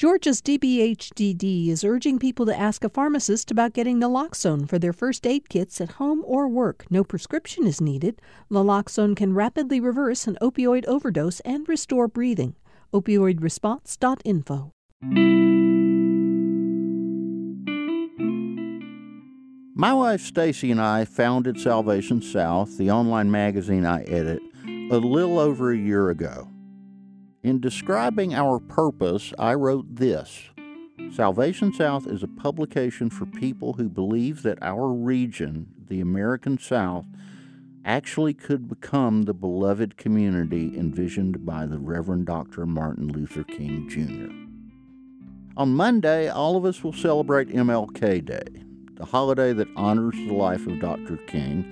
Georgia's DBHDD is urging people to ask a pharmacist about getting naloxone for their first aid kits at home or work. No prescription is needed. Naloxone can rapidly reverse an opioid overdose and restore breathing. Opioidresponse.info. My wife Stacy and I founded Salvation South, the online magazine I edit, a little over a year ago. In describing our purpose, I wrote this Salvation South is a publication for people who believe that our region, the American South, actually could become the beloved community envisioned by the Reverend Dr. Martin Luther King Jr. On Monday, all of us will celebrate MLK Day the holiday that honors the life of Dr. King.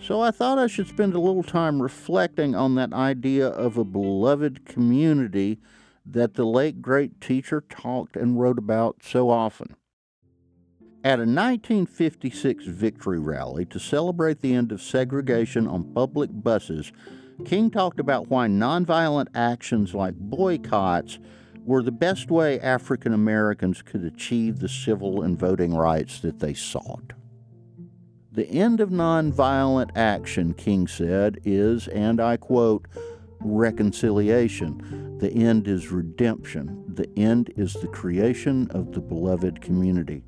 So I thought I should spend a little time reflecting on that idea of a beloved community that the late great teacher talked and wrote about so often. At a 1956 victory rally to celebrate the end of segregation on public buses, King talked about why nonviolent actions like boycotts were the best way African Americans could achieve the civil and voting rights that they sought. The end of nonviolent action, King said, is, and I quote, reconciliation. The end is redemption. The end is the creation of the beloved community.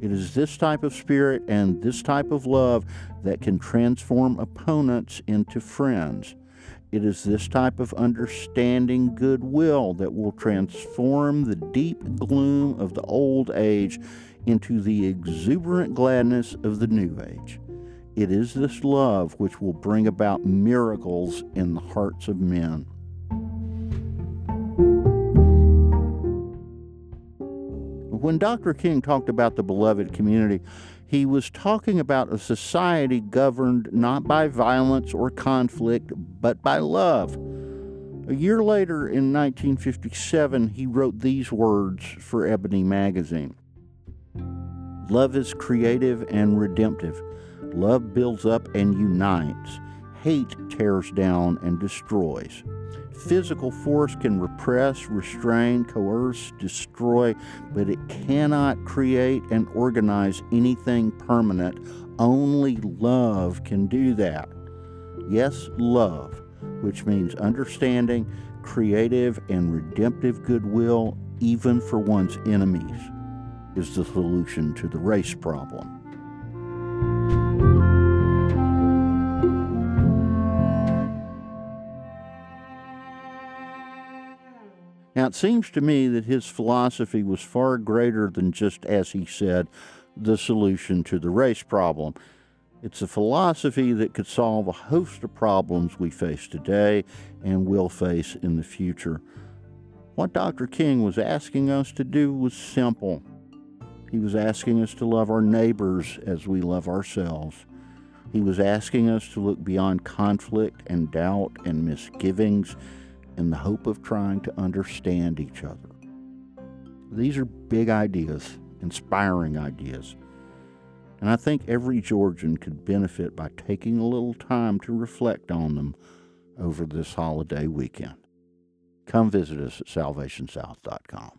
It is this type of spirit and this type of love that can transform opponents into friends. It is this type of understanding goodwill that will transform the deep gloom of the old age into the exuberant gladness of the new age. It is this love which will bring about miracles in the hearts of men. When Dr. King talked about the beloved community, he was talking about a society governed not by violence or conflict, but by love. A year later, in 1957, he wrote these words for Ebony magazine Love is creative and redemptive. Love builds up and unites. Hate tears down and destroys. Physical force can repress, restrain, coerce, destroy, but it cannot create and organize anything permanent. Only love can do that. Yes, love, which means understanding, creative, and redemptive goodwill, even for one's enemies, is the solution to the race problem. Now, it seems to me that his philosophy was far greater than just, as he said, the solution to the race problem. It's a philosophy that could solve a host of problems we face today and will face in the future. What Dr. King was asking us to do was simple. He was asking us to love our neighbors as we love ourselves. He was asking us to look beyond conflict and doubt and misgivings in the hope of trying to understand each other. These are big ideas, inspiring ideas. And I think every Georgian could benefit by taking a little time to reflect on them over this holiday weekend. Come visit us at salvationsouth.com.